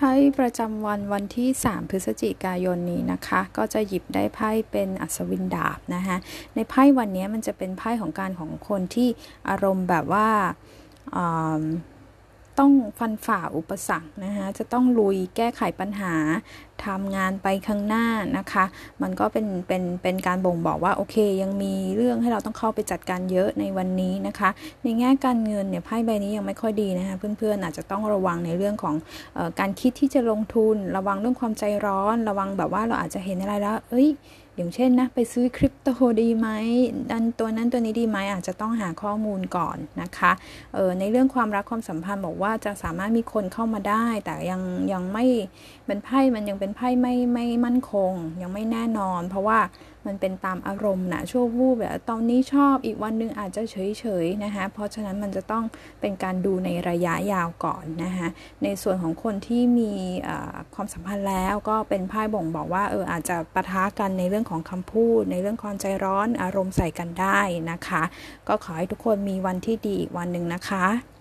ไพ่ประจำวันวันที่ 3 พฤศจิกายนนี้นะคะ ก็จะหยิบได้ไพ่เป็นอัศวินดาบนะคะในไพ่วันนี้มันจะเป็นไพ่ของการของคนที่อารมณ์แบบว่า ต้องฟันฝ่าอุปสรรคนะคะจะต้องลุยแก้ไขปัญหาทำงานไปข้างหน้านะคะ มันก็เป็นเป็นเป็นการบ่งบอกว่าโอเค ยังมีเรื่องให้เราต้องเข้าไปจัดการเยอะในวันนี้นะคะ ในแง่การเงินเนี่ยไพ่ใบนี้ยังไม่ค่อยดีนะคะเพื่อนๆอาจจะต้องระวังในเรื่องของอการคิดที่จะลงทุน ระวังเรื่องความใจร้อน ระวังแบบว่าเราอาจจะเห็นอะไรแล้ว เอ้ย อย่างเช่นนะไปซื้อคริปโตดีไหมดันตัวนั้นตัวนี้ดีไหมอาจจะต้องหาข้อมูลก่อนนะคะเออในเรื่องความรักความสัมพันธ์บอกว่าจะสามารถมีคนเข้ามาได้ แต่ยังยังไม่เป็นไพ่มันยังเป็นไพ่ไม่ไม่มั่นคง ยังไม่แน่นอน เพราะว่า มันเป็นตามอารมณ์นะชั่ววูบแบบตอนนี้ชอบอีกวันนึงอาจจะเฉยเฉยนะคะเพราะฉะนั้นมันจะต้องเป็นการดูในระยะยาวก่อนนะคะในส่วนของคนที่มีความสัมพันธ์แล้วก็เป็นไพ่บ่งบอกว่าเอออาจจะปะทะกันในเรื่องของคำพูด ในเรื่องความใจร้อนอารมณ์ใส่กันได้นะคะ ก็ขอให้ทุกคนมีวันที่ดีอีกวันหนึ่งนะคะ